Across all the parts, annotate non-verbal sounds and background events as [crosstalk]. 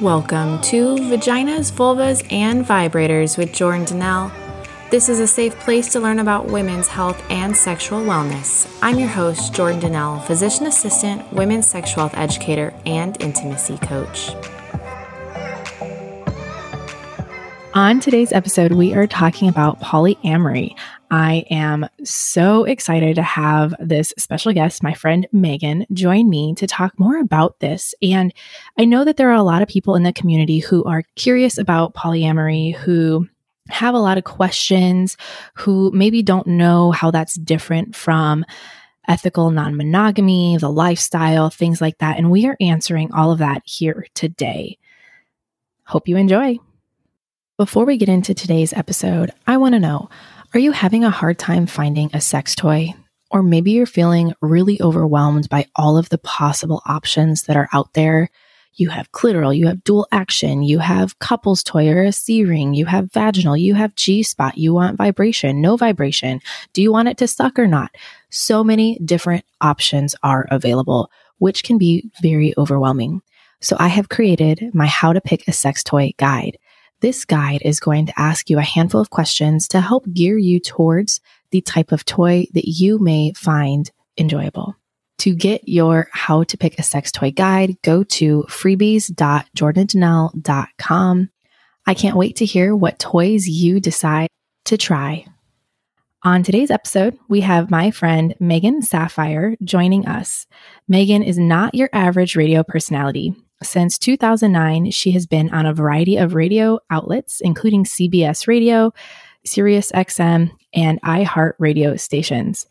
Welcome to Vaginas, Vulvas, and Vibrators with Jordan D'Nelle. This is a safe place to learn about women's health and sexual wellness. I'm your host, Jordan D'Nelle, physician assistant, women's sexual health educator, and intimacy coach. On today's episode, we are talking about polyamory. I am so excited to have this special guest, my friend Mehgan, join me to talk more about this. And I know that there are a lot of people in the community who are curious about polyamory, who have a lot of questions, who maybe don't know how that's different from ethical non monogamy, the lifestyle, things like that. And we are answering all of that here today. Hope you enjoy. Before we get into today's episode, I want to know are you having a hard time finding a sex toy? Or maybe you're feeling really overwhelmed by all of the possible options that are out there. You have clitoral, you have dual action, you have couples toy or a C ring, you have vaginal, you have G spot, you want vibration, no vibration. Do you want it to suck or not? So many different options are available, which can be very overwhelming. So I have created my how to pick a sex toy guide. This guide is going to ask you a handful of questions to help gear you towards the type of toy that you may find enjoyable. To get your how to pick a sex toy guide, go to freebies.jordandnelle.com. I can't wait to hear what toys you decide to try. On today's episode, we have my friend Mehgan Sapphire joining us. Mehgan is not your average radio personality. Since 2009, she has been on a variety of radio outlets, including CBS Radio, Sirius XM, and iHeart radio stations.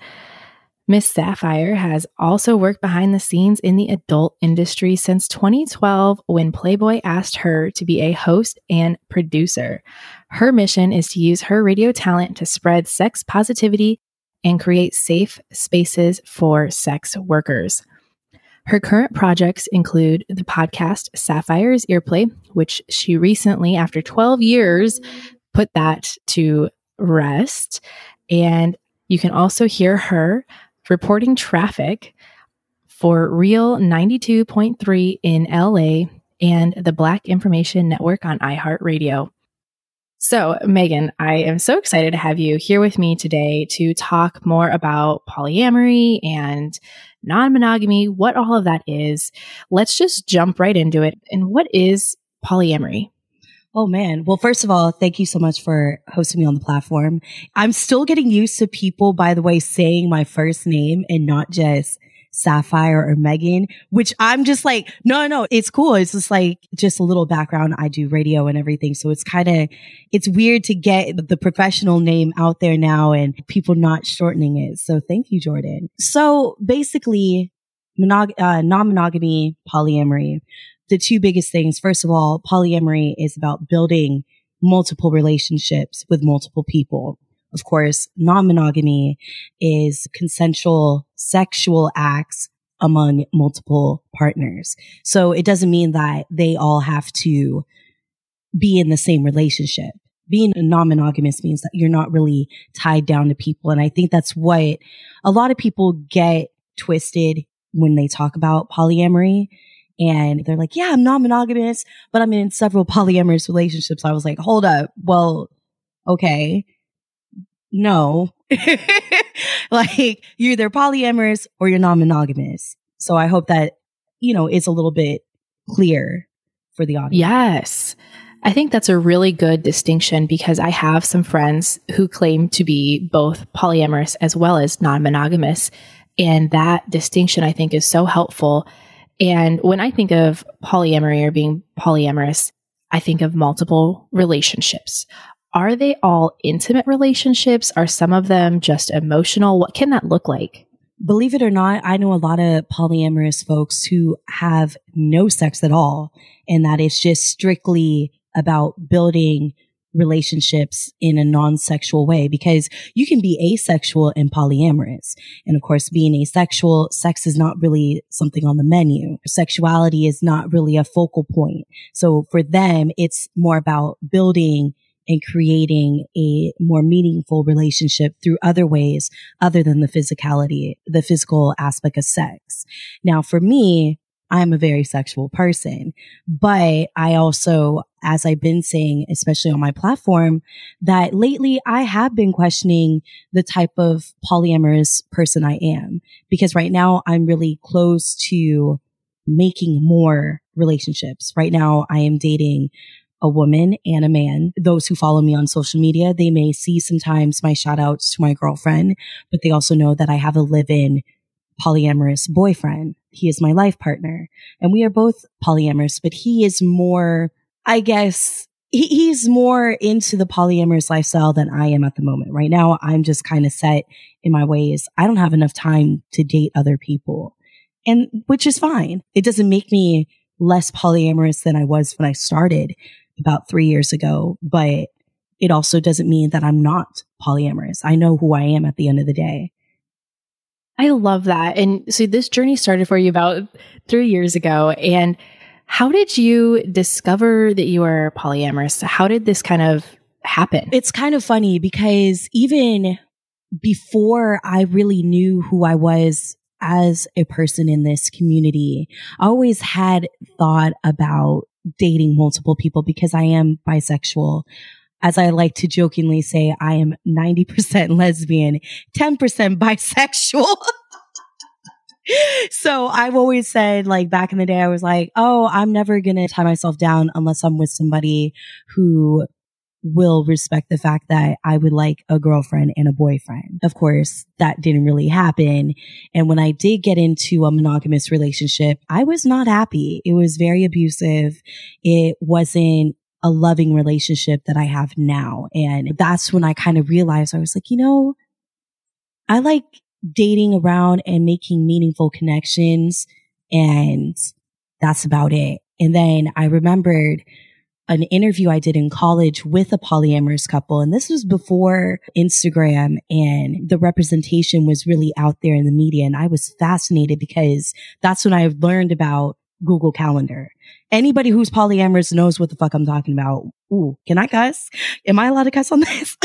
Miss Sapphire has also worked behind the scenes in the adult industry since 2012 when Playboy asked her to be a host and producer. Her mission is to use her radio talent to spread sex positivity and create safe spaces for sex workers. Her current projects include the podcast Sapphire's Earplay, which she recently, after 12 years, put that to rest. And you can also hear her reporting traffic for Real 92.3 in LA and the Black Information Network on iHeartRadio. So, Mehgan, I am so excited to have you here with me today to talk more about polyamory and non monogamy, what all of that is. Let's just jump right into it. And what is polyamory? Oh man. Well, first of all, thank you so much for hosting me on the platform. I'm still getting used to people, by the way, saying my first name and not just Sapphire or Mehgan, which I'm just like, no, no, it's cool. It's just like, just a little background. I do radio and everything. So it's kind of, it's weird to get the professional name out there now and people not shortening it. So thank you, Jordan. So basically, monog- uh, non-monogamy, polyamory, the two biggest things. First of all, polyamory is about building multiple relationships with multiple people. Of course, non-monogamy is consensual sexual acts among multiple partners. So it doesn't mean that they all have to be in the same relationship. Being non-monogamous means that you're not really tied down to people. And I think that's what a lot of people get twisted when they talk about polyamory. And they're like, yeah, I'm non-monogamous, but I'm in several [laughs] polyamorous relationships. I was like, hold up. Well, okay no. [laughs] like you're either polyamorous or you're non-monogamous. So I hope that, you know, it's a little bit clear for the audience. Yes. I think that's a really good distinction because I have some friends who claim to be both polyamorous as well as non monogamous. And that distinction I think is so helpful. And when I think of polyamory or being polyamorous, I think of multiple relationships are they all intimate relationships? Are some of them just emotional? What can that look like? Believe it or not, I know a lot of polyamorous folks who have no sex at all, and that it's just strictly about building relationships in a non-sexual way because you can be asexual and polyamorous. And of course, being asexual, sex is not really something on the menu. Sexuality is not really a focal point. So for them, it's more about building and creating a more meaningful relationship through other ways other than the physicality, the physical aspect of sex. Now, for me, I'm a very sexual person. But I also, as I've been saying, especially on my platform, that lately I have been questioning the type of polyamorous person I am. Because right now I'm really close to making more relationships. Right now I am dating a woman and a man. Those who follow me on social media, they may see sometimes my shout outs to my girlfriend, but they also know that I have a live in polyamorous boyfriend. He is my life partner and we are both polyamorous, but he is more, I guess, he, he's more into the polyamorous lifestyle than I am at the moment. Right now, I'm just kind of set in my ways. I don't have enough time to date other people and which is fine. It doesn't make me less polyamorous than I was when I started about three years ago, but it also doesn't mean that I'm not polyamorous. I know who I am at the end of the day. I love that. And so this journey started for you about three years ago. And how did you discover that you were polyamorous? How did this kind of happen? It's kind of funny because even before I really knew who I was as a person in this community, I always had thought about dating multiple people because I am bisexual. As I like to jokingly say, I am 90% lesbian, 10% bisexual. [laughs] so I've always said, like, back in the day, I was like, oh, I'm never going to tie myself down unless I'm with somebody who will respect the fact that I would like a girlfriend and a boyfriend. Of course, that didn't really happen. And when I did get into a monogamous relationship, I was not happy. It was very abusive. It wasn't a loving relationship that I have now. And that's when I kind of realized I was like, you know, I like dating around and making meaningful connections. And that's about it. And then I remembered an interview I did in college with a polyamorous couple. And this was before Instagram and the representation was really out there in the media. And I was fascinated because that's when I learned about Google Calendar. Anybody who's polyamorous knows what the fuck I'm talking about. Ooh, can I cuss? Am I allowed to cuss on this?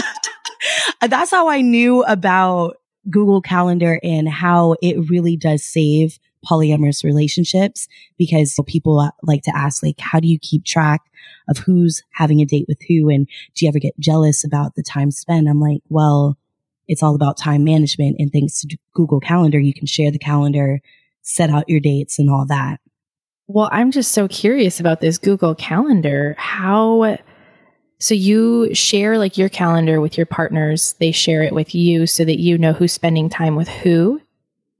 [laughs] that's how I knew about Google Calendar and how it really does save polyamorous relationships because people uh, like to ask, like, how do you keep track of who's having a date with who? And do you ever get jealous about the time spent? I'm like, well, it's all about time management and thanks to Google Calendar, you can share the calendar, set out your dates and all that. Well, I'm just so curious about this Google Calendar. How so you share like your calendar with your partners, they share it with you so that you know who's spending time with who?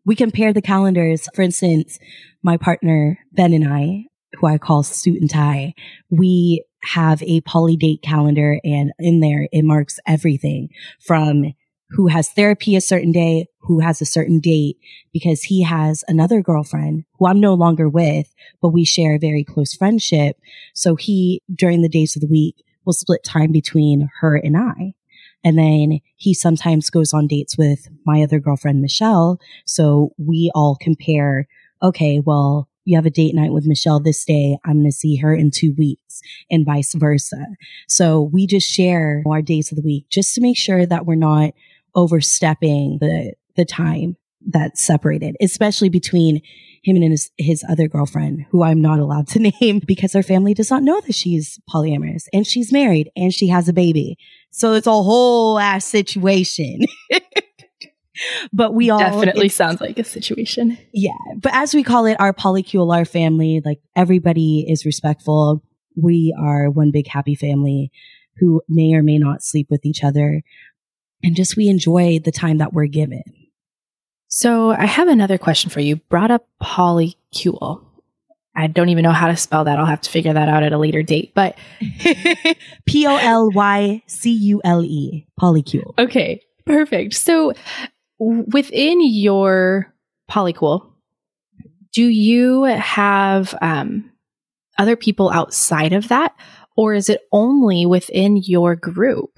We compare the calendars. For instance, my partner, Ben and I, who I call suit and tie, we have a poly date calendar and in there it marks everything from who has therapy a certain day, who has a certain date because he has another girlfriend who I'm no longer with, but we share a very close friendship. So he, during the days of the week, will split time between her and I. And then he sometimes goes on dates with my other girlfriend, Michelle. So we all compare, okay, well, you have a date night with Michelle this day. I'm going to see her in two weeks and vice versa. So we just share our days of the week just to make sure that we're not overstepping the, the time that's separated, especially between him and his, his other girlfriend, who I'm not allowed to [laughs] name because her family does not know that she's polyamorous and she's married and she has a baby. So it's a whole ass situation. [laughs] but we all definitely sounds like a situation. Yeah. But as we call it, our polycule, our family, like everybody is respectful. We are one big happy family who may or may not sleep with each other. And just we enjoy the time that we're given. So I have another question for you. Brought up polycule. I don't even know how to spell that. I'll have to figure that out at a later date. But [laughs] P O L Y C U L E, polycule. Okay, perfect. So within your polycule, do you have um, other people outside of that, or is it only within your group?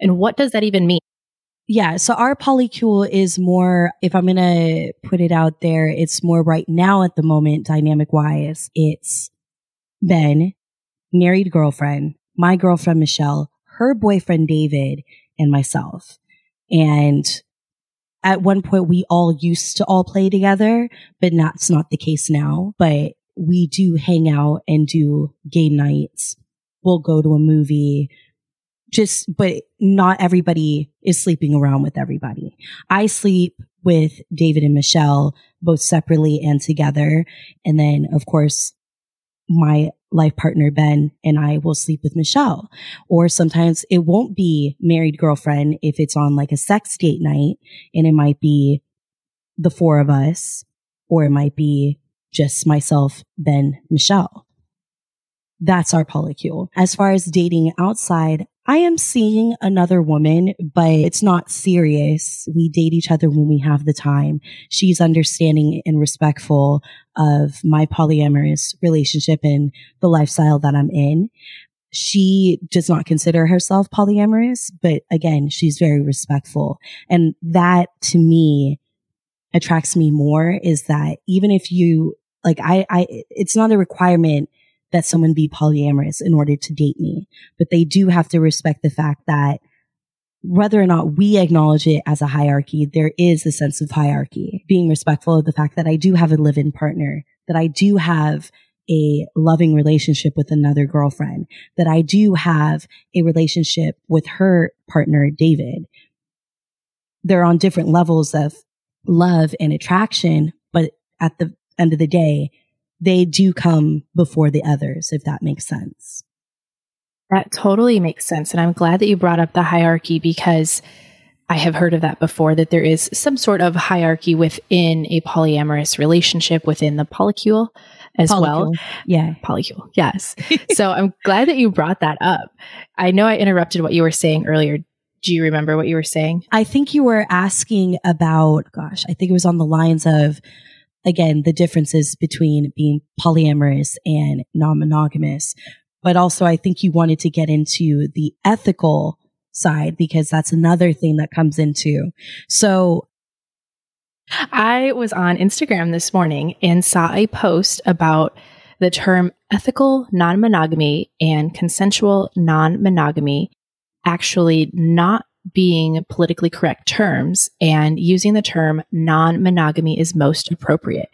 And what does that even mean? Yeah. So our polycule is more, if I'm going to put it out there, it's more right now at the moment, dynamic wise. It's Ben, married girlfriend, my girlfriend, Michelle, her boyfriend, David, and myself. And at one point we all used to all play together, but that's not the case now. But we do hang out and do game nights. We'll go to a movie. Just, but not everybody is sleeping around with everybody. I sleep with David and Michelle both separately and together. And then, of course, my life partner, Ben, and I will sleep with Michelle. Or sometimes it won't be married girlfriend if it's on like a sex date night and it might be the four of us, or it might be just myself, Ben, Michelle. That's our polycule. As far as dating outside, I am seeing another woman, but it's not serious. We date each other when we have the time. She's understanding and respectful of my polyamorous relationship and the lifestyle that I'm in. She does not consider herself polyamorous, but again, she's very respectful. And that to me attracts me more is that even if you like, I, I, it's not a requirement that someone be polyamorous in order to date me, but they do have to respect the fact that whether or not we acknowledge it as a hierarchy, there is a sense of hierarchy, being respectful of the fact that I do have a live-in partner, that I do have a loving relationship with another girlfriend, that I do have a relationship with her partner, David. They're on different levels of love and attraction, but at the end of the day, they do come before the others, if that makes sense. That totally makes sense. And I'm glad that you brought up the hierarchy because I have heard of that before that there is some sort of hierarchy within a polyamorous relationship within the polycule as polycule. well. Yeah. Polycule. Yes. [laughs] so I'm glad that you brought that up. I know I interrupted what you were saying earlier. Do you remember what you were saying? I think you were asking about, gosh, I think it was on the lines of again, the differences between being polyamorous and non-monogamous. But also I think you wanted to get into the ethical side because that's another thing that comes into. So I was on Instagram this morning and saw a post about the term ethical non monogamy and consensual non monogamy actually not being politically correct terms and using the term non monogamy is most appropriate.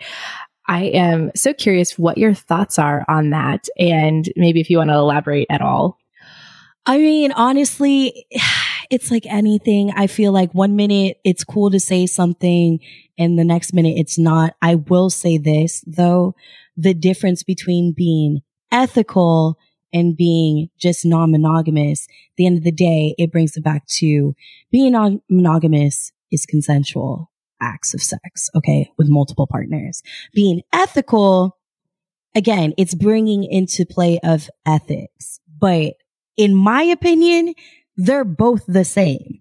I am so curious what your thoughts are on that, and maybe if you want to elaborate at all. I mean, honestly, [sighs] it's like anything. I feel like one minute it's cool to say something and the next minute it's not. I will say this though, the difference between being ethical and being just non-monogamous, the end of the day, it brings it back to being non-monogamous is consensual acts of sex. Okay. With multiple partners being ethical. Again, it's bringing into play of ethics, but in my opinion, they're both the same.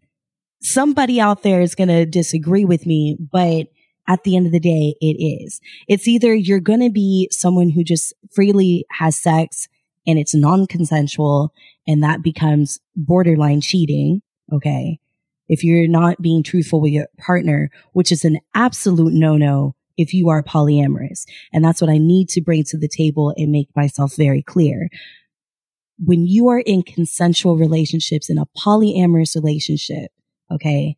Somebody out there is going to disagree with me, but at the end of the day, it is. It's either you're going to be someone who just freely has sex and it's non-consensual and that becomes borderline cheating. Okay. If you're not being truthful with your partner, which is an absolute no-no if you are polyamorous. And that's what I need to bring to the table and make myself very clear. When you are in consensual relationships in a polyamorous relationship, okay,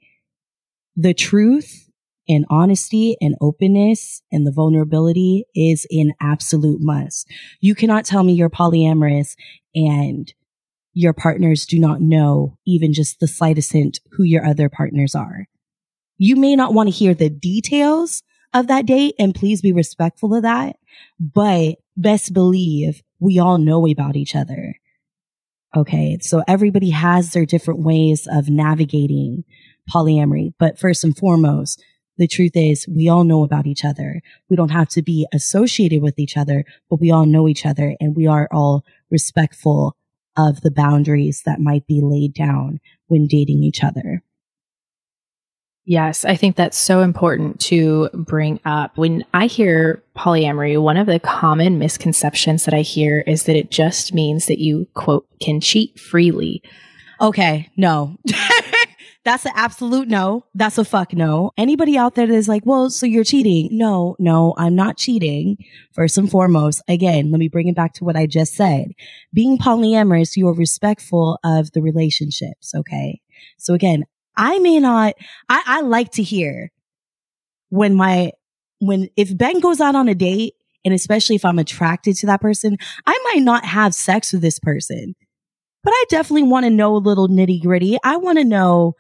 the truth and honesty and openness and the vulnerability is an absolute must. You cannot tell me you're polyamorous and your partners do not know even just the slightest hint who your other partners are. You may not want to hear the details of that date and please be respectful of that, but best believe we all know about each other. Okay. So everybody has their different ways of navigating polyamory, but first and foremost, the truth is we all know about each other. We don't have to be associated with each other, but we all know each other and we are all respectful of the boundaries that might be laid down when dating each other. Yes, I think that's so important to bring up. When I hear polyamory, one of the common misconceptions that I hear is that it just means that you, quote, can cheat freely. Okay, no. [laughs] That's an absolute no. That's a fuck no. Anybody out there that is like, well, so you're cheating. No, no, I'm not cheating. First and foremost, again, let me bring it back to what I just said. Being polyamorous, you are respectful of the relationships. Okay. So again, I may not, I, I like to hear when my, when, if Ben goes out on a date and especially if I'm attracted to that person, I might not have sex with this person, but I definitely want to know a little nitty gritty. I want to know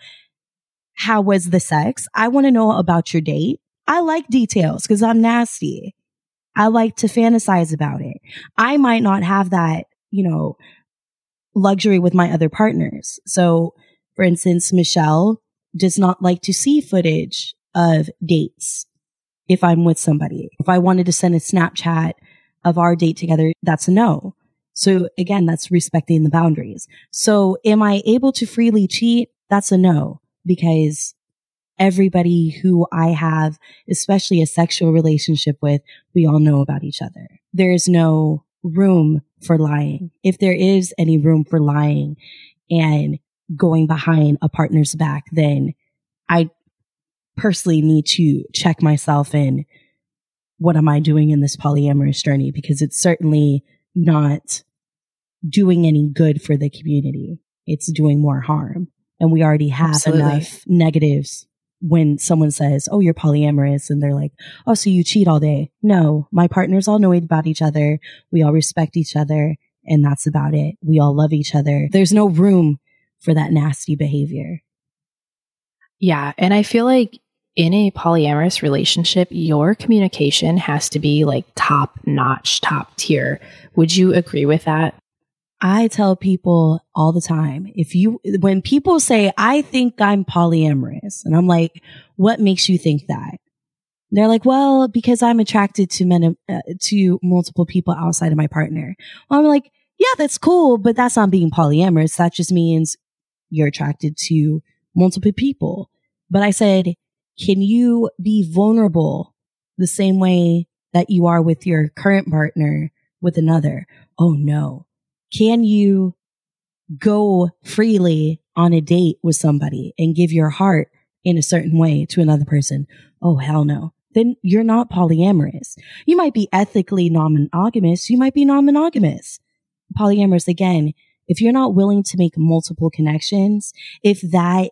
how was the sex? I want to know about your date. I like details because I'm nasty. I like to fantasize about it. I might not have that, you know, luxury with my other partners. So, for instance, Michelle does not like to see footage of dates if I'm with somebody. If I wanted to send a Snapchat of our date together, that's a no. So again, that's respecting the boundaries. So am I able to freely cheat? That's a no because everybody who I have, especially a sexual relationship with, we all know about each other. There is no room for lying. If there is any room for lying and going behind a partner's back, then I personally need to check myself in what am I doing in this polyamorous journey? Because it's certainly not doing any good for the community. It's doing more harm. And we already have Absolutely. enough negatives when someone says, Oh, you're polyamorous. And they're like, Oh, so you cheat all day. No, my partners all know about each other. We all respect each other. And that's about it. We all love each other. There's no room for that nasty behavior. Yeah. And I feel like in a polyamorous relationship, your communication has to be like top notch, top tier. Would you agree with that? I tell people all the time, if you, when people say, I think I'm polyamorous, and I'm like, what makes you think that? They're like, well, because I'm attracted to men, uh, to multiple people outside of my partner. Well, I'm like, yeah, that's cool, but that's not being polyamorous. That just means you're attracted to multiple people. But I said, can you be vulnerable the same way that you are with your current partner with another? Oh no can you go freely on a date with somebody and give your heart in a certain way to another person? Oh, hell no. Then you're not polyamorous. You might be ethically non-monogamous. You might be non-monogamous. Polyamorous again, if you're not willing to make multiple connections, if that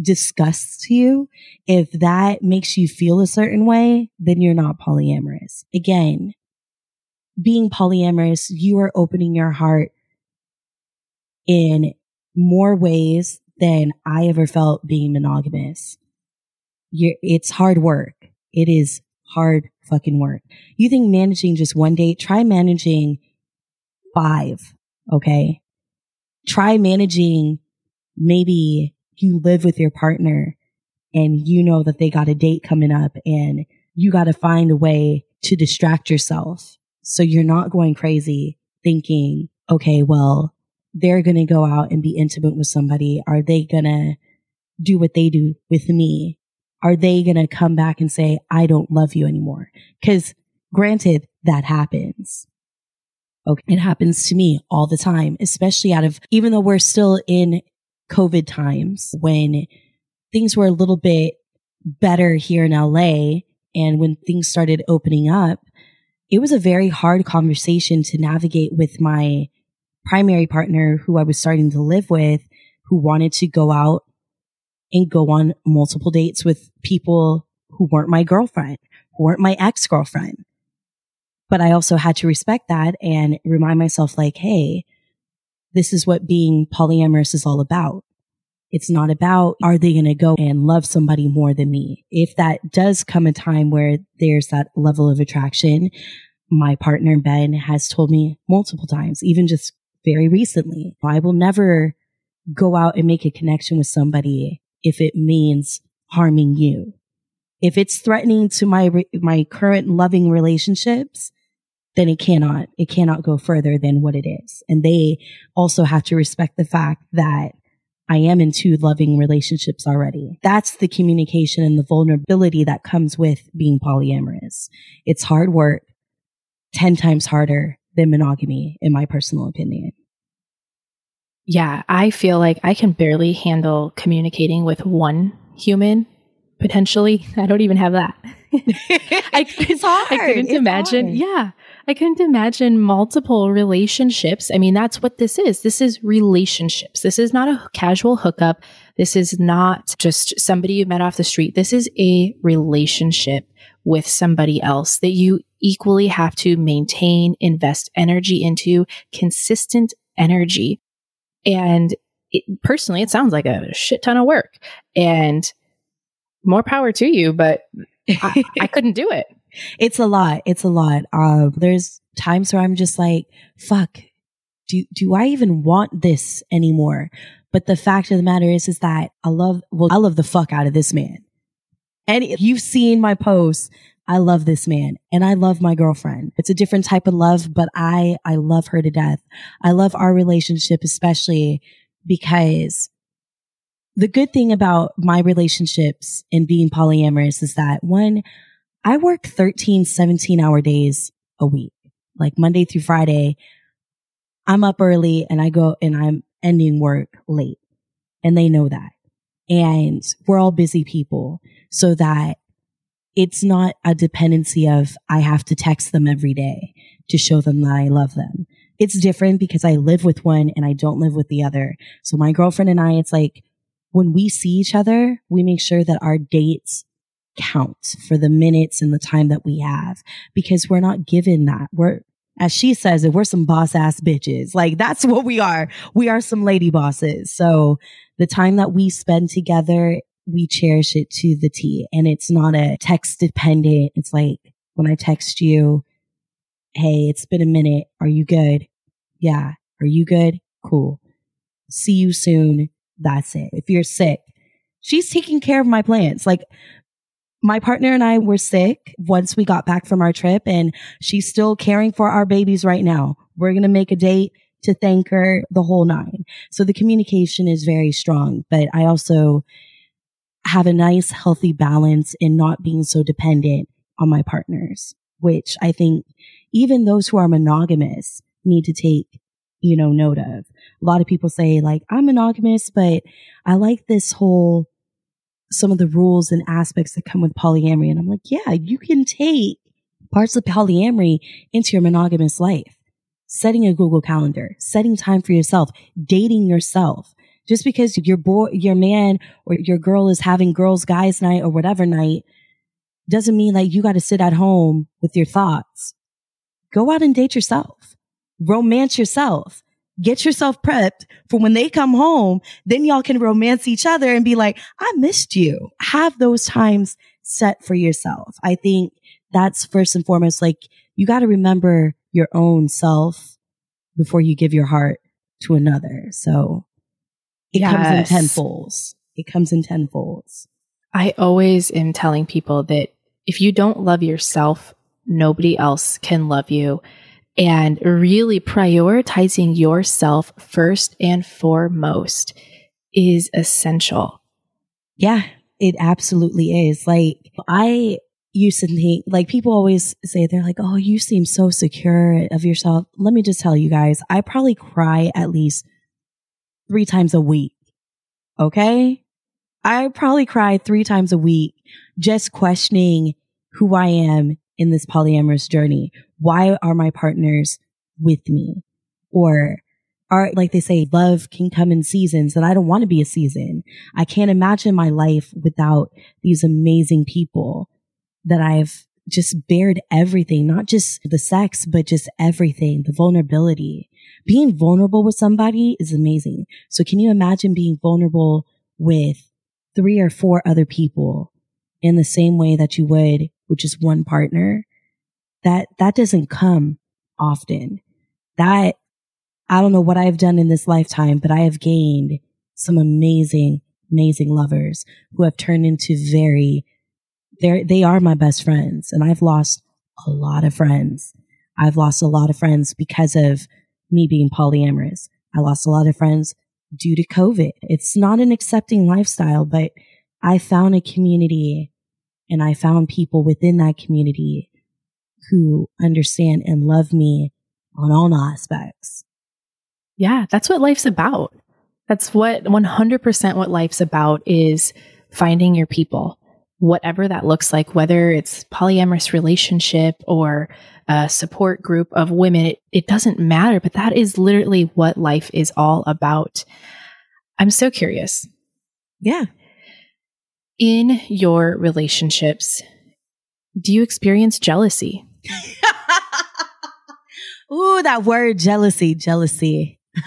disgusts you, if that makes you feel a certain way, then you're not polyamorous. Again, being polyamorous, you are opening your heart in more ways than I ever felt being monogamous. You're, it's hard work. It is hard fucking work. You think managing just one date? Try managing five. Okay. Try managing maybe you live with your partner and you know that they got a date coming up and you got to find a way to distract yourself so you're not going crazy thinking, okay, well, they're going to go out and be intimate with somebody. Are they going to do what they do with me? Are they going to come back and say, I don't love you anymore? Cause granted, that happens. Okay. It happens to me all the time, especially out of, even though we're still in COVID times when things were a little bit better here in LA and when things started opening up, it was a very hard conversation to navigate with my primary partner who I was starting to live with, who wanted to go out and go on multiple dates with people who weren't my girlfriend, who weren't my ex girlfriend. But I also had to respect that and remind myself like, Hey, this is what being polyamorous is all about. It's not about, are they going to go and love somebody more than me? If that does come a time where there's that level of attraction, my partner Ben has told me multiple times, even just very recently, I will never go out and make a connection with somebody if it means harming you. If it's threatening to my, my current loving relationships, then it cannot, it cannot go further than what it is. And they also have to respect the fact that I am in two loving relationships already. That's the communication and the vulnerability that comes with being polyamorous. It's hard work. 10 times harder than monogamy, in my personal opinion. Yeah, I feel like I can barely handle communicating with one human potentially. I don't even have that. [laughs] I, it's hard. I couldn't it's imagine. Hard. Yeah. I couldn't imagine multiple relationships. I mean, that's what this is. This is relationships. This is not a casual hookup. This is not just somebody you met off the street. This is a relationship with somebody else that you equally have to maintain, invest energy into, consistent energy. And it, personally, it sounds like a shit ton of work and more power to you, but I, I [laughs] couldn't do it. It's a lot. It's a lot. Um, there's times where I'm just like, fuck, do, do I even want this anymore? But the fact of the matter is, is that I love, well, I love the fuck out of this man. And you've seen my posts. I love this man and I love my girlfriend. It's a different type of love, but I, I love her to death. I love our relationship, especially because the good thing about my relationships and being polyamorous is that one, I work 13, 17 hour days a week, like Monday through Friday. I'm up early and I go and I'm ending work late and they know that. And we're all busy people so that it's not a dependency of I have to text them every day to show them that I love them. It's different because I live with one and I don't live with the other. So my girlfriend and I, it's like when we see each other, we make sure that our dates count for the minutes and the time that we have because we're not given that. We're, as she says it, we're some boss ass bitches. Like that's [laughs] what we are. We are some lady bosses. So the time that we spend together, we cherish it to the T and it's not a text dependent. It's like when I text you, Hey, it's been a minute. Are you good? Yeah. Are you good? Cool. See you soon. That's it. If you're sick, she's taking care of my plants. Like my partner and I were sick once we got back from our trip and she's still caring for our babies right now. We're going to make a date to thank her the whole nine. So the communication is very strong, but I also have a nice healthy balance in not being so dependent on my partners, which I think even those who are monogamous need to take, you know, note of. A lot of people say like, I'm monogamous, but I like this whole some of the rules and aspects that come with polyamory. And I'm like, yeah, you can take parts of polyamory into your monogamous life. Setting a Google calendar, setting time for yourself, dating yourself. Just because your boy, your man or your girl is having girls, guys night or whatever night doesn't mean like you got to sit at home with your thoughts. Go out and date yourself. Romance yourself get yourself prepped for when they come home. Then y'all can romance each other and be like, I missed you. Have those times set for yourself. I think that's first and foremost. Like you got to remember your own self before you give your heart to another. So it yes. comes in tenfolds. It comes in tenfolds. I always am telling people that if you don't love yourself, nobody else can love you and really prioritizing yourself first and foremost is essential. Yeah, it absolutely is. Like I used to think like people always say they're like, "Oh, you seem so secure of yourself." Let me just tell you guys, I probably cry at least 3 times a week. Okay? I probably cry 3 times a week just questioning who I am in this polyamorous journey? Why are my partners with me? Or are, like they say, love can come in seasons and I don't want to be a season. I can't imagine my life without these amazing people that I've just bared everything, not just the sex, but just everything, the vulnerability. Being vulnerable with somebody is amazing. So can you imagine being vulnerable with three or four other people in the same way that you would with is one partner, that, that doesn't come often. That, I don't know what I've done in this lifetime, but I have gained some amazing, amazing lovers who have turned into very, they they are my best friends. And I've lost a lot of friends. I've lost a lot of friends because of me being polyamorous. I lost a lot of friends due to COVID. It's not an accepting lifestyle, but I found a community and I found people within that community who understand and love me on all aspects. Yeah, that's what life's about. That's what 100% what life's about is finding your people, whatever that looks like, whether it's polyamorous relationship or a support group of women, it, it doesn't matter, but that is literally what life is all about. I'm so curious. Yeah. In your relationships, do you experience jealousy? [laughs] Ooh, that word jealousy, jealousy. [laughs]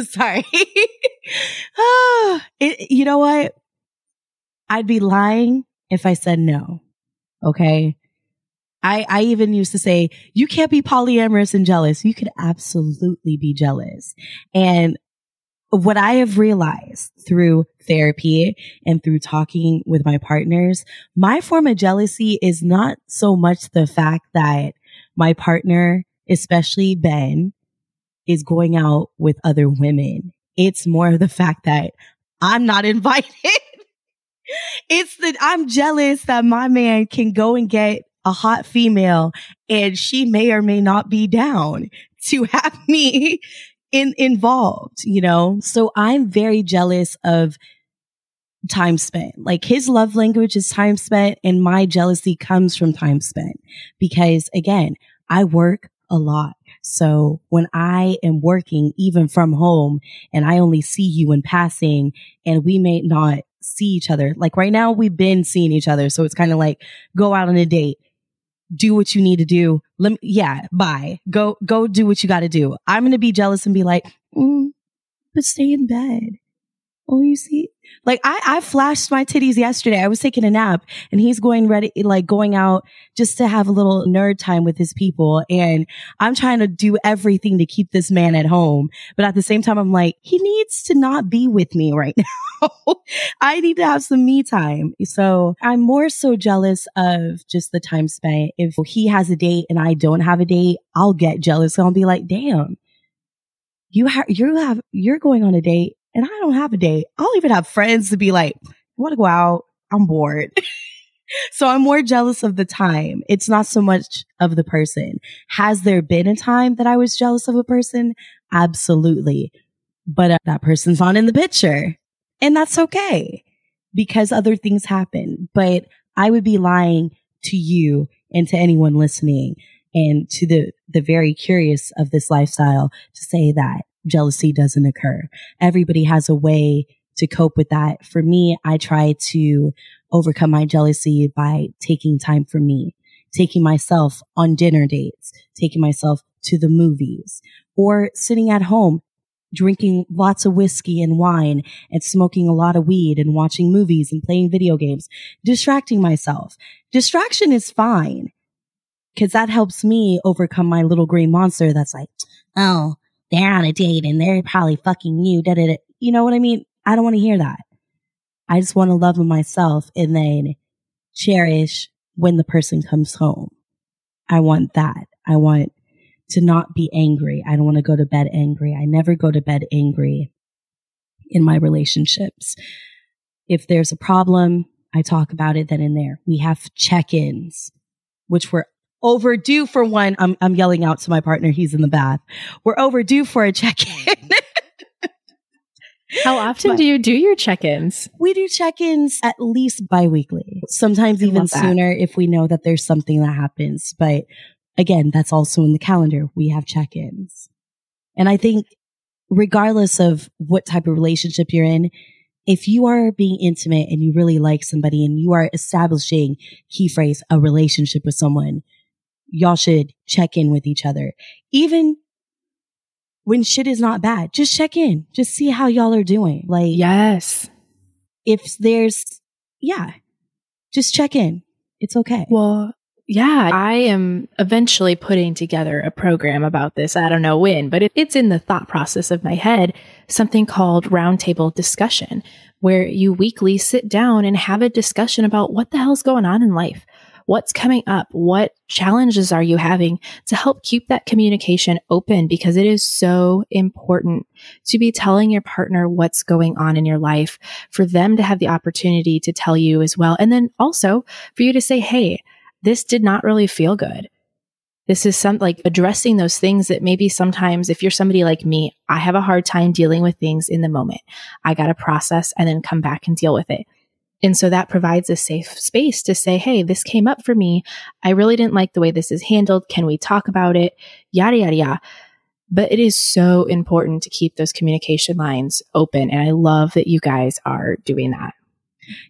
Sorry. [laughs] it, you know what? I'd be lying if I said no. Okay. I, I even used to say, you can't be polyamorous and jealous. You could absolutely be jealous. And what I have realized through therapy and through talking with my partners, my form of jealousy is not so much the fact that my partner, especially Ben, is going out with other women. It's more of the fact that I'm not [laughs] invited. it's that I'm jealous that my man can go and get a hot female and she may or may not be down to have [laughs] me in involved, you know? So I'm very jealous of time spent. Like his love language is time spent and my jealousy comes from time spent because again, I work a lot. So when I am working even from home and I only see you in passing and we may not see each other, like right now we've been seeing each other. So it's kind of like go out on a date, do what you need to do. Let me, yeah, bye. Go, go do what you got to do. I'm going to be jealous and be like, mm, but stay in bed. Oh, you see, like I, I flashed my titties yesterday. I was taking a nap and he's going ready, like going out just to have a little nerd time with his people. And I'm trying to do everything to keep this man at home. But at the same time, I'm like, he needs to not be with me right [laughs] now. I need to have some me time. So I'm more so jealous of just the time spent. If he has a date and I don't have a date, I'll get jealous. I'll be like, damn, you have, you have, you're going on a date and I don't have a date. I'll even have friends to be like, want to go out? I'm bored. [laughs] so I'm more jealous of the time. It's not so much of the person. Has there been a time that I was jealous of a person? Absolutely. But uh, that person's not in the picture and that's okay because other things happen. But I would be lying to you and to anyone listening and to the, the very curious of this lifestyle to say that jealousy doesn't occur. Everybody has a way to cope with that. For me, I try to overcome my jealousy by taking time for me, taking myself on dinner dates, taking myself to the movies or sitting at home drinking lots of whiskey and wine and smoking a lot of weed and watching movies and playing video games, distracting myself. Distraction is fine because that helps me overcome my little green monster that's like, oh, they're on a date and they're probably fucking you. Da, da, da. You know what I mean? I don't want to hear that. I just want to love myself and then cherish when the person comes home. I want that. I want to not be angry. I don't want to go to bed angry. I never go to bed angry in my relationships. If there's a problem, I talk about it then and there. We have check-ins, which were overdue for one. I'm, I'm yelling out to my partner. He's in the bath. We're overdue for a check in. How often but do you do your check ins? We do check ins at least biweekly, sometimes I even sooner if we know that there's something that happens. But again, that's also in the calendar. We have check ins. And I think regardless of what type of relationship you're in, if you are being intimate and you really like somebody and you are establishing key phrase, a relationship with someone, y'all should check in with each other. Even when shit is not bad, just check in. Just see how y'all are doing. Like, yes. If there's, yeah, just check in. It's okay. Well, yeah, I am eventually putting together a program about this. I don't know when, but it, it's in the thought process of my head, something called roundtable discussion, where you weekly sit down and have a discussion about what the hell's going on in life. What's coming up? What challenges are you having to help keep that communication open? Because it is so important to be telling your partner what's going on in your life, for them to have the opportunity to tell you as well. And then also for you to say, Hey, this did not really feel good. This is some like addressing those things that maybe sometimes if you're somebody like me, I have a hard time dealing with things in the moment. I got to process and then come back and deal with it. And so that provides a safe space to say, Hey, this came up for me. I really didn't like the way this is handled. Can we talk about it? Yada, yada, yada. But it is so important to keep those communication lines open. And I love that you guys are doing that.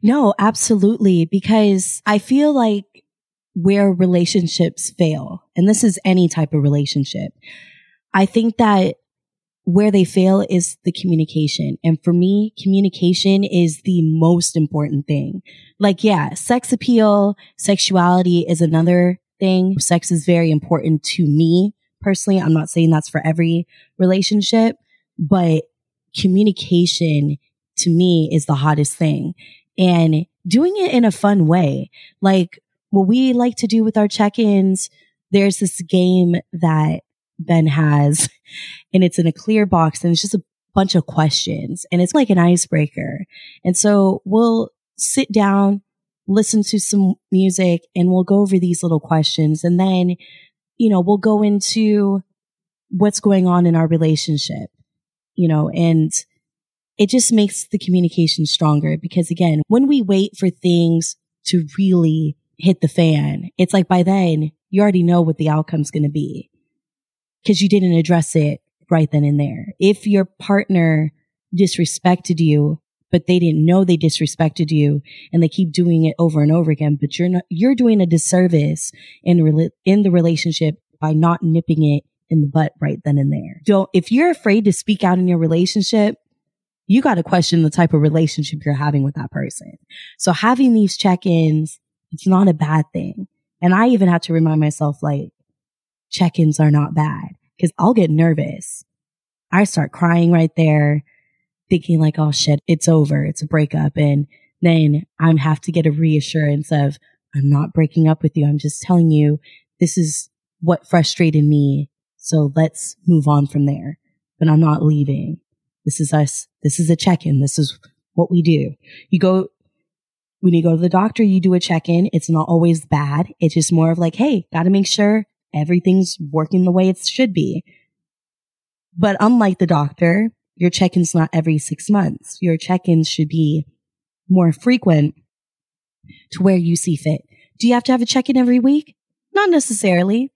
No, absolutely. Because I feel like where relationships fail, and this is any type of relationship, I think that where they fail is the communication. And for me, communication is the most important thing. Like, yeah, sex appeal, sexuality is another thing. Sex is very important to me personally. I'm not saying that's for every relationship, but communication to me is the hottest thing and doing it in a fun way. Like what we like to do with our check-ins, there's this game that Ben has and it's in a clear box and it's just a bunch of questions and it's like an icebreaker. And so we'll sit down, listen to some music and we'll go over these little questions and then, you know, we'll go into what's going on in our relationship, you know, and it just makes the communication stronger because again, when we wait for things to really hit the fan, it's like by then you already know what the outcome's going to be because you didn't address it right then and there. If your partner disrespected you, but they didn't know they disrespected you and they keep doing it over and over again, but you're not, you're doing a disservice in, in the relationship by not nipping it in the butt right then and there. Don't, if you're afraid to speak out in your relationship, you got to question the type of relationship you're having with that person. So having these check-ins, it's not a bad thing. And I even had to remind myself like, check-ins are not bad because I'll get nervous. I start crying right there, thinking like, oh shit, it's over. It's a breakup. And then I have to get a reassurance of, I'm not breaking up with you. I'm just telling you this is what frustrated me. So let's move on from there. But I'm not leaving. This is us. This is a check-in. This is what we do. You go, when you go to the doctor, you do a check-in. It's not always bad. It's just more of like, Hey, got to make sure everything's working the way it should be. But unlike the doctor, your check-ins not every six months. Your check-ins should be more frequent to where you see fit. Do you have to have a check-in every week? Not necessarily.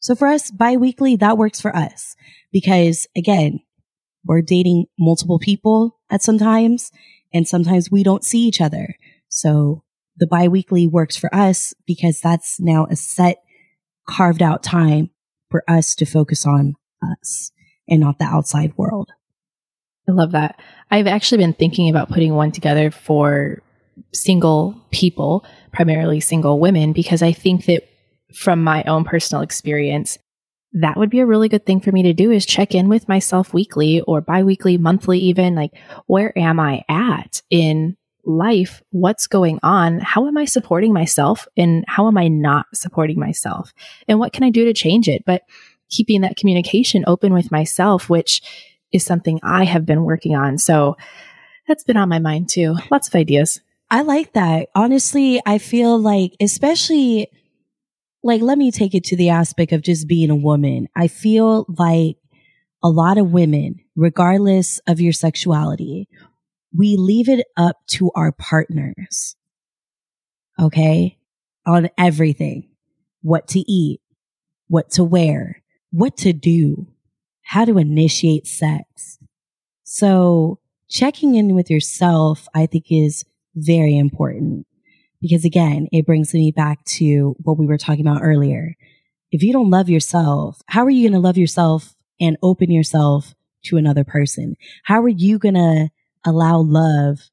So for us, bi-weekly, that works for us because again, we're dating multiple people at sometimes and sometimes we don't see each other. So the bi-weekly works for us because that's now a set carved out time for us to focus on us and not the outside world. I love that. I've actually been thinking about putting one together for single people, primarily single women, because I think that from my own personal experience, that would be a really good thing for me to do is check in with myself weekly or biweekly, monthly, even like, where am I at in life, what's going on, how am I supporting myself, and how am I not supporting myself, and what can I do to change it? But keeping that communication open with myself, which is something I have been working on. So that's been on my mind too. Lots of ideas. I like that. Honestly, I feel like, especially like, let me take it to the aspect of just being a woman. I feel like a lot of women, regardless of your sexuality, we leave it up to our partners. Okay. On everything, what to eat, what to wear, what to do, how to initiate sex. So checking in with yourself, I think is very important because again, it brings me back to what we were talking about earlier. If you don't love yourself, how are you going to love yourself and open yourself to another person? How are you going to allow love,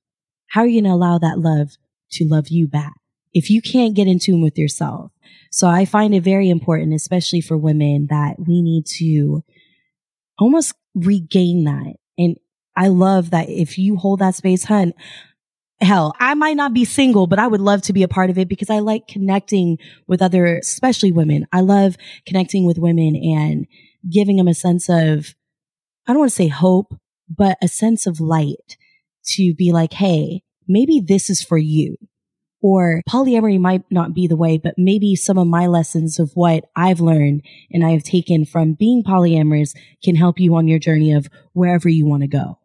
how are you going to allow that love to love you back if you can't get in tune with yourself? So I find it very important, especially for women, that we need to almost regain that. And I love that if you hold that space, hun, hell, I might not be single, but I would love to be a part of it because I like connecting with other, especially women. I love connecting with women and giving them a sense of, I don't want to say hope, but a sense of light to be like, Hey, maybe this is for you. Or polyamory might not be the way, but maybe some of my lessons of what I've learned and I have taken from being polyamorous can help you on your journey of wherever you want to go.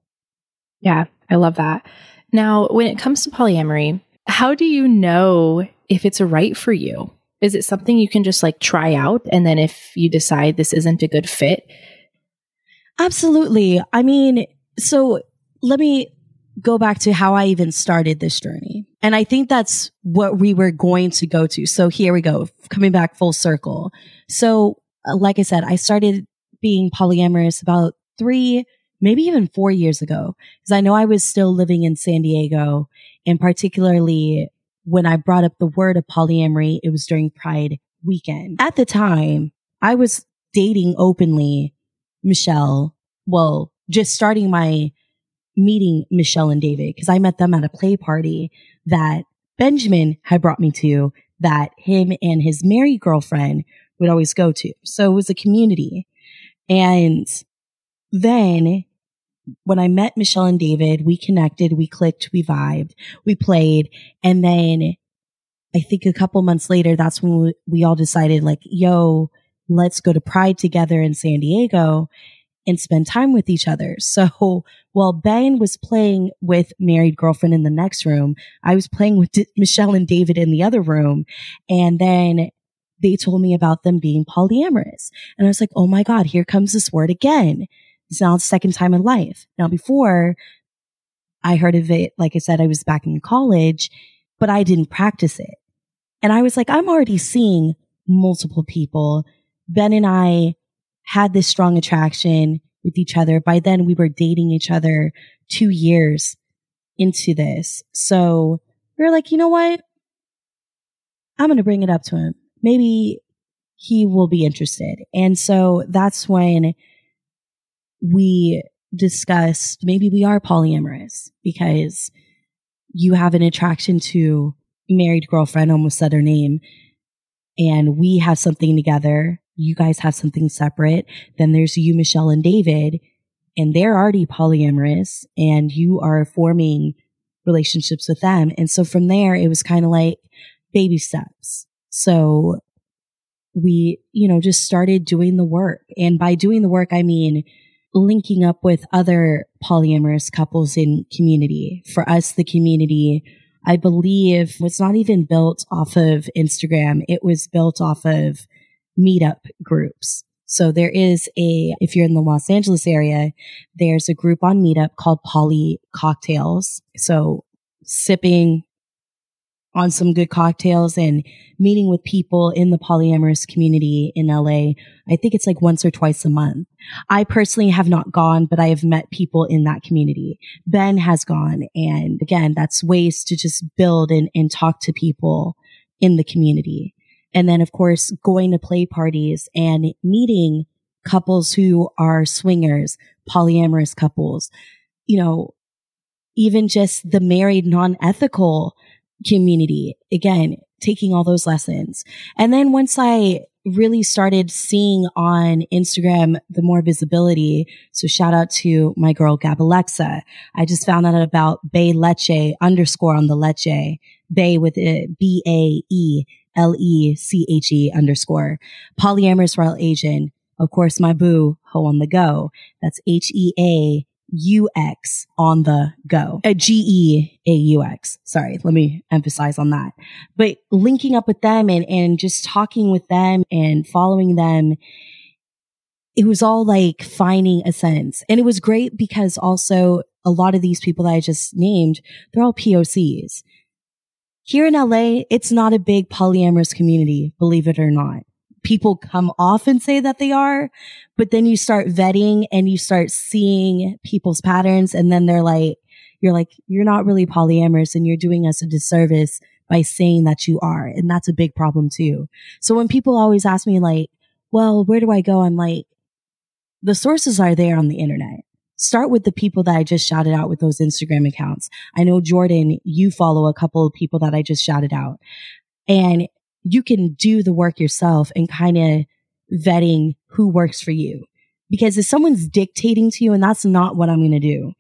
Yeah, I love that. Now, when it comes to polyamory, how do you know if it's right for you? Is it something you can just like try out? And then if you decide this isn't a good fit, Absolutely. I mean, so let me go back to how I even started this journey. And I think that's what we were going to go to. So here we go, coming back full circle. So, uh, like I said, I started being polyamorous about three, maybe even four years ago, because I know I was still living in San Diego. And particularly when I brought up the word of polyamory, it was during Pride weekend. At the time, I was dating openly Michelle. Well, just starting my meeting Michelle and David because I met them at a play party that Benjamin had brought me to that him and his married girlfriend would always go to. So it was a community. And then when I met Michelle and David, we connected, we clicked, we vibed, we played. And then I think a couple months later, that's when we, we all decided like, yo, let's go to Pride together in San Diego and spend time with each other. So [laughs] while Ben was playing with married girlfriend in the next room, I was playing with D- [laughs] Michelle and David in the other room. And then they told me about them being polyamorous. And I was like, Oh my God, here comes this word again. It's now the second time in life. Now before I heard of it, like I said, I was back in college, but I didn't practice it. And I was like, I'm already seeing multiple people. Ben and I had this strong attraction with each other. By then we were dating each other two years into this. So we were like, you know what? I'm going to bring it up to him. Maybe he will be interested. And so that's when we discussed maybe we are polyamorous because you have an attraction to married girlfriend, almost said her name, and we have something together you guys have something separate. Then there's you, Michelle and David, and they're already polyamorous and you are forming relationships with them. And so from there, it was kind of like baby steps. So we, you know, just started doing the work. And by doing the work, I mean, linking up with other polyamorous couples in community. For us, the community, I believe was not even built off of Instagram. It was built off of meetup groups. So there is a, if you're in the Los Angeles area, there's a group on Meetup called Poly Cocktails. So sipping on some good cocktails and meeting with people in the polyamorous community in LA. I think it's like once or twice a month. I personally have not gone, but I have met people in that community. Ben has gone. And again, that's ways to just build and, and talk to people in the community. And then, of course, going to play parties and meeting couples who are swingers, polyamorous couples, you know, even just the married non-ethical community. Again, taking all those lessons. And then once I really started seeing on Instagram the more visibility. So shout out to my girl Gab Alexa. I just found out about Bae Leche underscore on the Leche. Bay with it, B-A-E L E C H E underscore. Polyamorous Royal Asian. Of course, my boo, Ho on the Go. That's H E A U X on the go. Uh, G E A U X. Sorry, let me emphasize on that. But linking up with them and, and just talking with them and following them, it was all like finding a sense. And it was great because also a lot of these people that I just named, they're all POCs. Here in LA, it's not a big polyamorous community, believe it or not. People come off and say that they are, but then you start vetting and you start seeing people's patterns and then they're like, you're like, you're not really polyamorous and you're doing us a disservice by saying that you are. And that's a big problem too. So when people always ask me like, well, where do I go? I'm like, the sources are there on the internet start with the people that I just shouted out with those Instagram accounts. I know Jordan, you follow a couple of people that I just shouted out and you can do the work yourself and kind of vetting who works for you. Because if someone's dictating to you, and that's not what I'm going to do.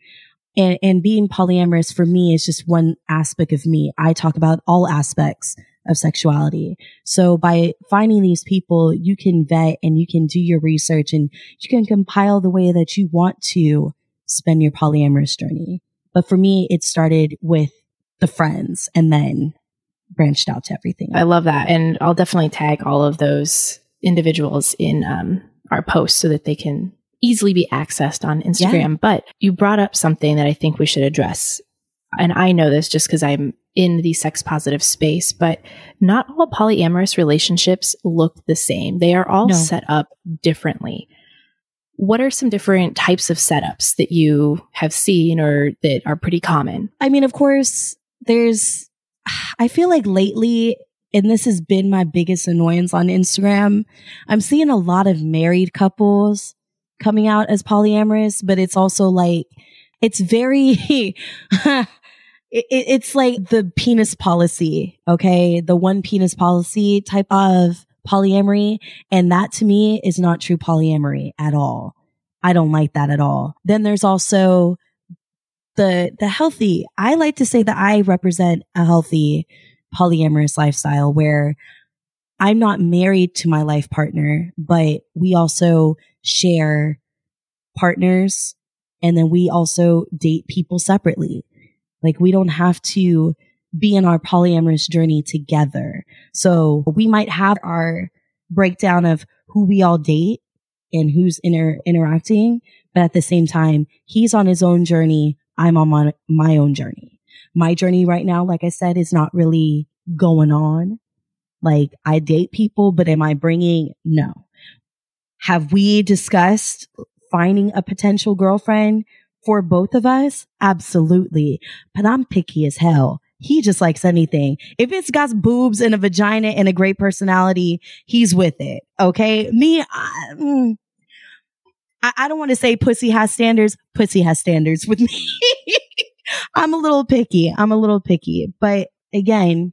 And, and being polyamorous for me is just one aspect of me. I talk about all aspects of sexuality. So by finding these people, you can vet and you can do your research and you can compile the way that you want to spend your polyamorous journey. But for me, it started with the friends and then branched out to everything. I love that. And I'll definitely tag all of those individuals in um, our posts so that they can easily be accessed on Instagram. Yeah. But you brought up something that I think we should address. And I know this just because I'm in the sex positive space, but not all polyamorous relationships look the same. They are all no. set up differently. What are some different types of setups that you have seen or that are pretty common? I mean, of course, there's, I feel like lately, and this has been my biggest annoyance on Instagram, I'm seeing a lot of married couples coming out as polyamorous, but it's also like, it's very, [laughs] it, it's like the penis policy. Okay. The one penis policy type of polyamory. And that to me is not true polyamory at all. I don't like that at all. Then there's also the, the healthy. I like to say that I represent a healthy polyamorous lifestyle where I'm not married to my life partner, but we also share partners and then we also date people separately. Like we don't have to be in our polyamorous journey together. So we might have our breakdown of who we all date and who's inter- interacting. But at the same time, he's on his own journey. I'm on my, my own journey. My journey right now, like I said, is not really going on. Like I date people, but am I bringing? No. Have we discussed finding a potential girlfriend for both of us? Absolutely. But I'm picky as hell. He just likes anything. If it's got boobs and a vagina and a great personality, he's with it. Okay. Me, I, mm, I, I don't want to say pussy has standards. Pussy has standards with [laughs] me. I'm a little picky. I'm a little picky, but again,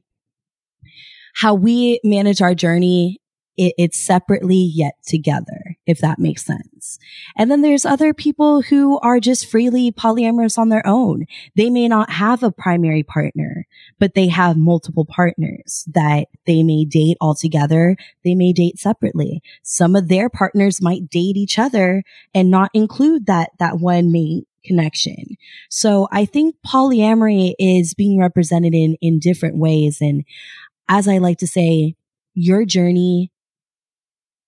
how we manage our journey it, it's separately yet together, if that makes sense. And then there's other people who are just freely polyamorous on their own. They may not have a primary partner, but they have multiple partners that they may date all together. They may date separately. Some of their partners might date each other and not include that, that one main connection. So I think polyamory is being represented in, in different ways. And as I like to say, your journey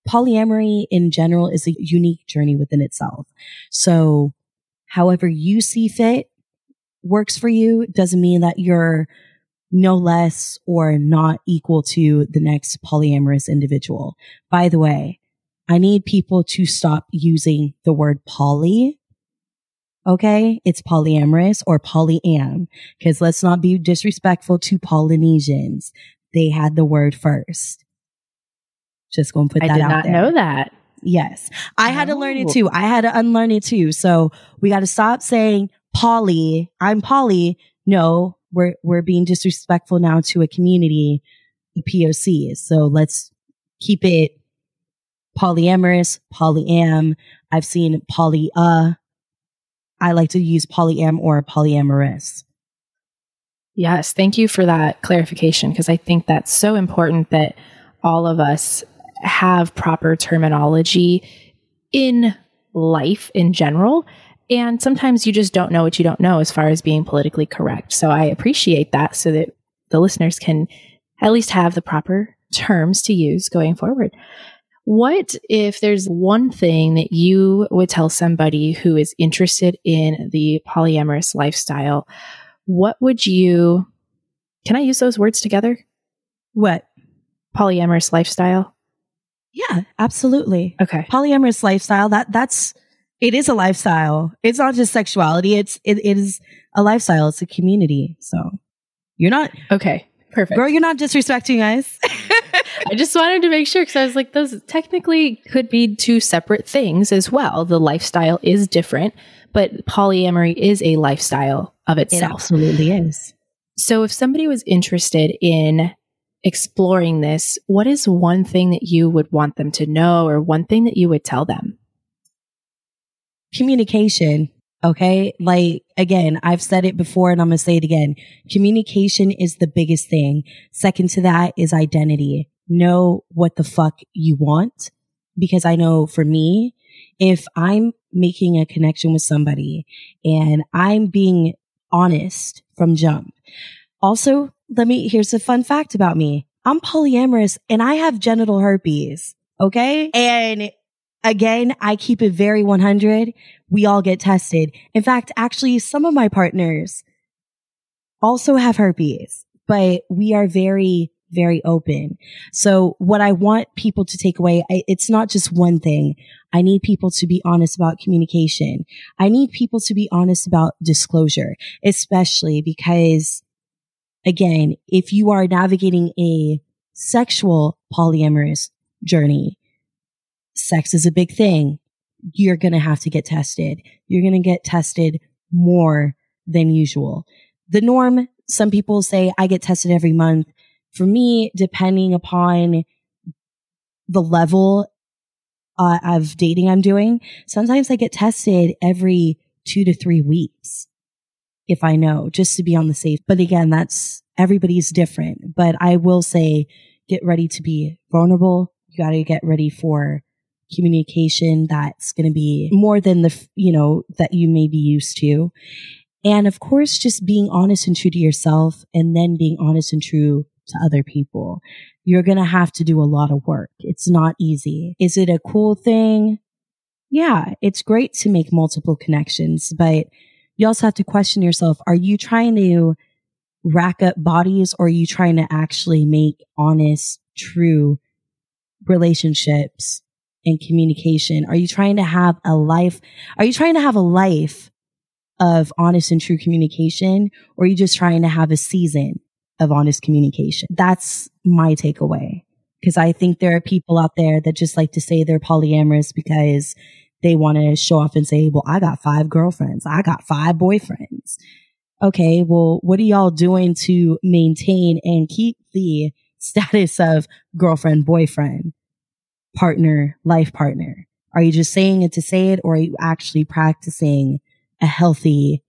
polyamory in general is a unique journey within itself. So however you see fit works for you doesn't mean that you're no less or not equal to the next polyamorous individual. By the way, I need people to stop using the word poly. Okay. It's polyamorous or polyam because let's not be disrespectful to Polynesians. They had the word first. Just going to put that out there. I did not know that. Yes. I had to learn it too. I had to unlearn it too. So we got to stop saying poly, I'm poly. No, we're, we're being disrespectful now to a community, the POC. So let's keep it polyamorous, polyam. I've seen poly, uh, I like to use polyam or polyamorous. Yes. Thank you for that clarification because I think that's so important that all of us have proper terminology in life in general. And sometimes you just don't know what you don't know as far as being politically correct. So I appreciate that so that the listeners can at least have the proper terms to use going forward. What if there's one thing that you would tell somebody who is interested in the polyamorous lifestyle? What would you, can I use those words together? What? Polyamorous lifestyle. Yeah, absolutely. Okay. Polyamorous lifestyle, that that's it is a lifestyle. It's not just sexuality. It's it, it is a lifestyle. It's a community. So you're not Okay. Perfect. Girl, you're not disrespecting us. [laughs] I just wanted to make sure because I was like, those technically could be two separate things as well. The lifestyle is different, but polyamory is a lifestyle of itself. It absolutely is. So if somebody was interested in exploring this, what is one thing that you would want them to know or one thing that you would tell them? Communication. Okay. Like again, I've said it before and I'm going to say it again. Communication is the biggest thing. Second to that is identity. Know what the fuck you want. Because I know for me, if I'm making a connection with somebody and I'm being honest from jump, also let me, here's a fun fact about me. I'm polyamorous and I have genital herpes. Okay. And again, I keep it very 100. We all get tested. In fact, actually, some of my partners also have herpes, but we are very, very open. So what I want people to take away, I, it's not just one thing. I need people to be honest about communication. I need people to be honest about disclosure, especially because again, if you are navigating a sexual polyamorous journey, sex is a big thing. You're going to have to get tested. You're going to get tested more than usual. The norm, some people say I get tested every month. For me, depending upon the level uh, of dating I'm doing, sometimes I get tested every two to three weeks if I know, just to be on the safe. But again, that's everybody's different. But I will say, get ready to be vulnerable. You got to get ready for communication that's going to be more than the, you know, that you may be used to. And of course, just being honest and true to yourself and then being honest and true to other people. You're going to have to do a lot of work. It's not easy. Is it a cool thing? Yeah, it's great to make multiple connections, but you also have to question yourself. Are you trying to rack up bodies or are you trying to actually make honest, true relationships and communication? Are you trying to have a life? Are you trying to have a life of honest and true communication or are you just trying to have a season of honest communication? That's my takeaway. Cause I think there are people out there that just like to say they're polyamorous because they want to show off and say, well, I got five girlfriends. I got five boyfriends. Okay. Well, what are y'all doing to maintain and keep the [laughs] status of girlfriend, boyfriend, partner, life partner? Are you just saying it to say it or are you actually practicing a healthy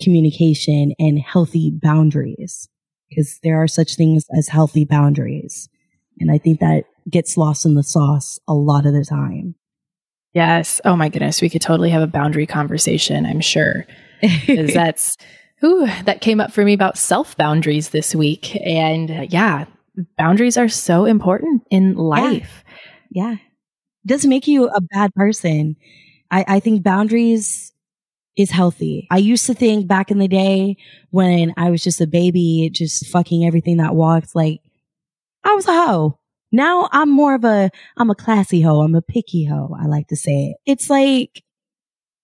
communication and healthy boundaries? Because there are such things as healthy boundaries. And I think that gets lost in the sauce a lot of the time. Yes. Oh my goodness. We could totally have a boundary conversation, I'm sure. Because [laughs] that's, ooh, that came up for me about self boundaries this week. And uh, yeah, boundaries are so important in life. Yeah. yeah. Doesn't make you a bad person. I, I think boundaries is healthy. I used to think back in the day when I was just a baby, just fucking everything that walked, like I was a hoe. Now I'm more of a, I'm a classy hoe. I'm a picky hoe. I like to say it. It's like,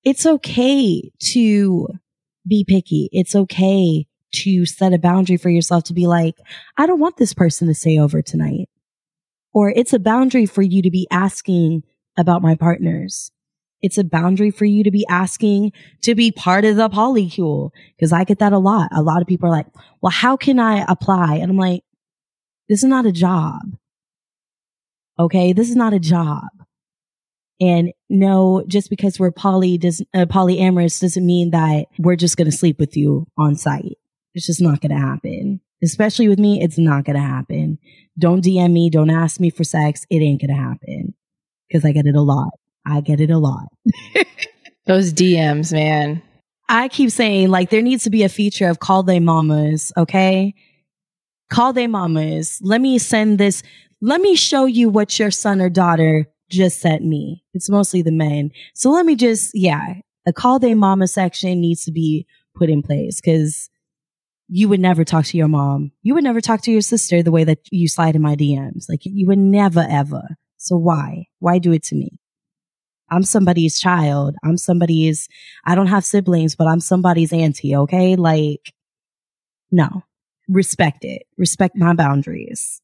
it's okay to be picky. It's okay to set a boundary for yourself to be like, I don't want this person to stay over tonight. Or it's a boundary for you to be asking about my partners. It's a boundary for you to be asking to be part of the polycule. Cause I get that a lot. A lot of people are like, well, how can I apply? And I'm like, this is not a job. Okay. This is not a job. And no, just because we're poly does uh, polyamorous doesn't mean that we're just going to sleep with you on site. It's just not going to happen. Especially with me, it's not going to happen. Don't DM me. Don't ask me for sex. It ain't going to happen because I get it a lot. I get it a lot. [laughs] Those DMs, man. I keep saying like there needs to be a feature of call they mamas. Okay. Call they mamas. Let me send this let me show you what your son or daughter just sent me. It's mostly the men. So let me just, yeah, a call they mama section needs to be put in place because you would never talk to your mom. You would never talk to your sister the way that you slide in my DMs. Like you would never ever. So why? Why do it to me? I'm somebody's child. I'm somebody's, I don't have siblings, but I'm somebody's auntie. Okay. Like, no, respect it. Respect my mm-hmm. boundaries.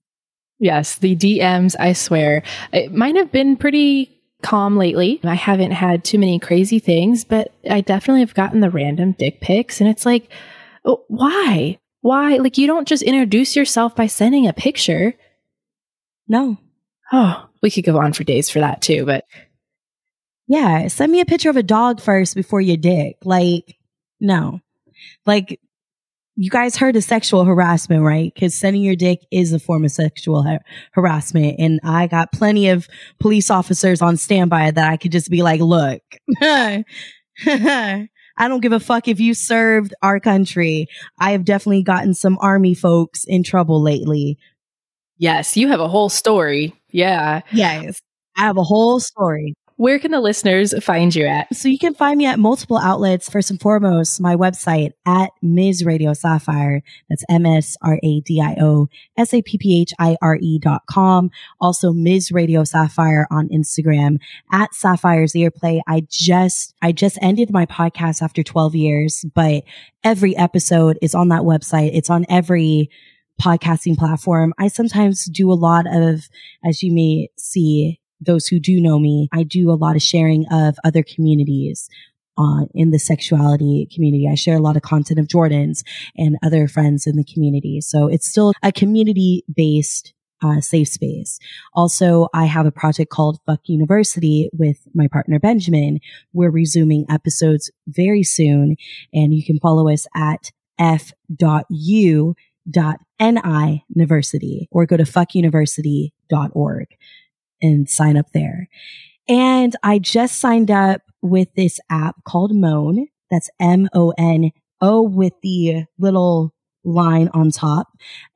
Yes, the DMs, I swear. It might have been pretty calm lately. I haven't had too many crazy things, but I definitely have gotten the random dick pics. And it's like, oh, why? Why? Like, you don't just introduce yourself by sending a picture. No. Oh, we could go on for days for that too, but. Yeah, send me a picture of a dog first before your dick. Like, no. Like, you guys heard of sexual harassment, right? Because sending your dick is a form of sexual ha- harassment. And I got plenty of police officers on standby that I could just be like, look, [laughs] I don't give a fuck if you served our country. I have definitely gotten some army folks in trouble lately. Yes, you have a whole story. Yeah. Yes. I have a whole story. Where can the listeners find you at? So you can find me at multiple outlets. First and foremost, my website at Ms. Radio Sapphire. That's M-S-R-A-D-I-O-S-A-P-P-H-I-R-E dot com. Also Ms. Radio Sapphire on Instagram at Sapphire's Earplay. I just, I just ended my podcast after 12 years, but every episode is on that website. It's on every podcasting platform. I sometimes do a lot of, as you may see, those who do know me, I do a lot of sharing of other communities. Uh, in the sexuality community. I share a lot of content of Jordan's and other friends in the community. So it's still a community based uh, safe space. Also, I have a project called Fuck University with my partner Benjamin. We're resuming episodes very soon, and you can follow us at f.u.ni university or go to fuckuniversity.org and sign up there. And I just signed up with this app called Moan. That's M-O-N-O with the little line on top.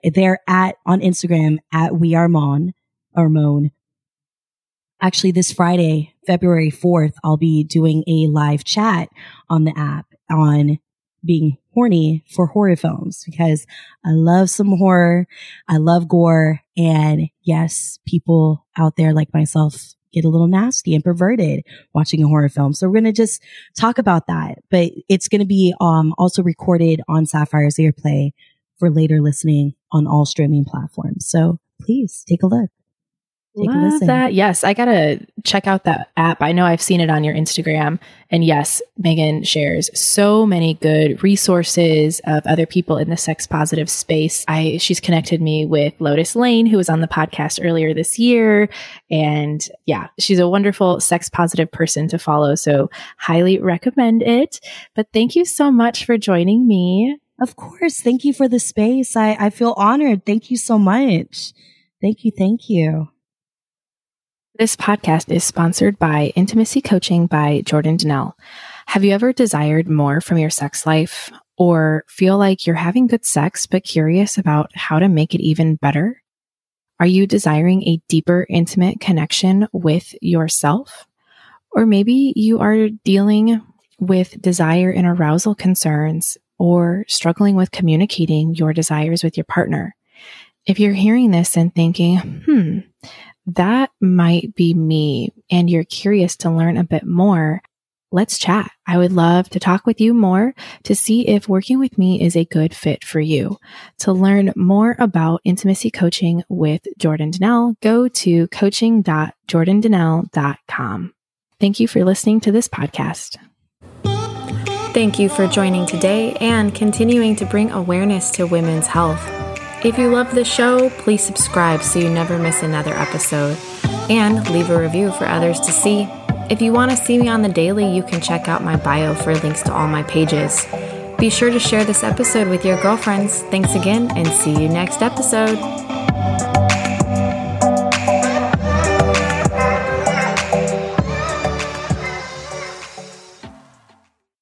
They're at, on Instagram at We Are Mon or Moan. Actually, this Friday, February 4th, I'll be doing a live chat on the app on being horny for horror films because I love some horror. I love gore. And yes, people out there like myself get a little nasty and perverted watching a horror film. So we're going to just talk about that, but it's going to be, um, also recorded on Sapphire's Earplay for later listening on all streaming platforms. So please take a look. Take Love. That. Yes, I gotta check out that app. I know I've seen it on your Instagram. And yes, Mehgan shares so many good resources of other people in the sex positive space. I she's connected me with Lotus Lane, who was on the podcast earlier this year. And yeah, she's a wonderful sex positive person to follow. So highly recommend it. But thank you so much for joining me. Of course. Thank you for the space. I, I feel honored. Thank you so much. Thank you. Thank you. This podcast is sponsored by Intimacy Coaching by Jordan D'Nelle. Have you ever desired more from your sex life or feel like you're having good sex but curious about how to make it even better? Are you desiring a deeper, intimate connection with yourself? Or maybe you are dealing with desire and arousal concerns or struggling with communicating your desires with your partner. If you're hearing this and thinking, hmm, that might be me and you're curious to learn a bit more, let's chat. I would love to talk with you more to see if working with me is a good fit for you. To learn more about intimacy coaching with Jordan D'Nelle, go to coaching.jordandnelle.com. Thank you for listening to this podcast. Thank you for joining today and continuing to bring awareness to women's health. If you love the show, please subscribe so you never miss another episode and leave a review for others to see. If you want to see me on the daily, you can check out my bio for links to all my pages. Be sure to share this episode with your girlfriends. Thanks again and see you next episode.